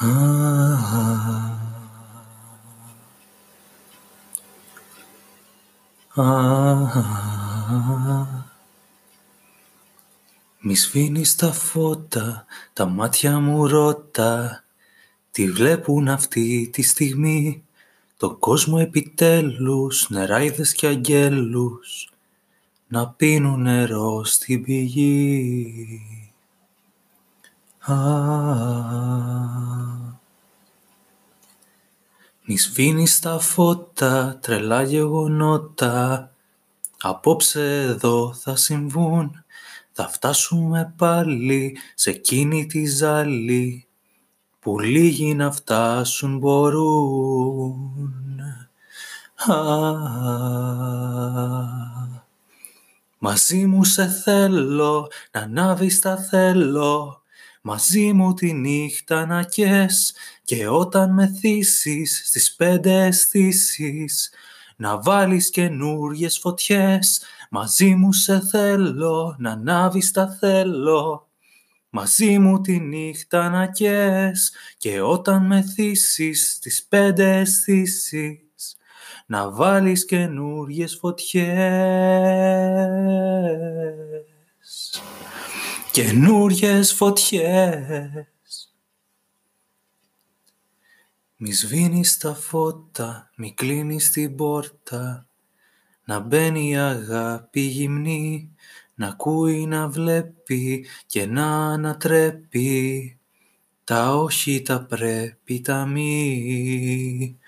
Μη σβήνεις τα φώτα, τα μάτια μου ρώτα. Τι βλέπουν αυτή τη στιγμή; Το κόσμο επιτέλους, νεράιδες και αγγέλους Να πίνουν νερό στην πηγή Μη σβήνεις τα φώτα, τρελά γεγονότα. Απόψε εδώ θα συμβούν. Θα φτάσουμε πάλι σε εκείνη τη ζάλη Που λίγοι να φτάσουν μπορούν. Μαζί μου σε θέλω, να ανάβεις τα θέλω Μαζί μου τη νύχτα να καις Και όταν μεθύσεις στις πέντε αισθήσεις. Να βάλεις καινούριες φωτιές Μαζί μου σε θέλω, να ανάβεις τα θέλω. Μαζί μου τη νύχτα να καις Και όταν μεθύσεις στις πέντε αισθήσεις. Να βάλεις καινούριες φωτιές. Καινούριες φωτιές. Μη σβήνεις τα φώτα, μη κλείνεις την πόρτα, να μπαίνει η αγάπη γυμνή, να ακούει, να βλέπει και να ανατρέπει τα όχι, τα πρέπει, τα μη.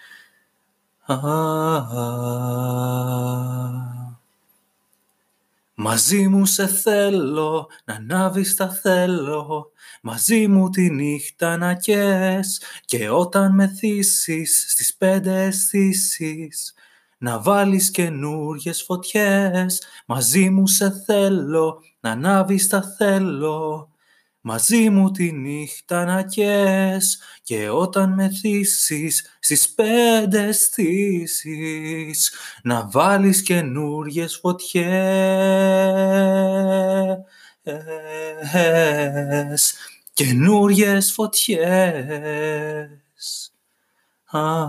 Μαζί μου σε θέλω, να ανάβεις τα θέλω, μαζί μου τη νύχτα να καις και όταν μεθύσεις στις πέντε αισθήσεις. Να βάλεις καινούριες φωτιές. Μαζί μου σε θέλω, να ανάβεις τα θέλω, Μαζί μου τη νύχτα να καις και όταν μεθύσεις στις πέντε αισθήσεις να βάλεις καινούριες φωτιές, καινούριες φωτιές. Α,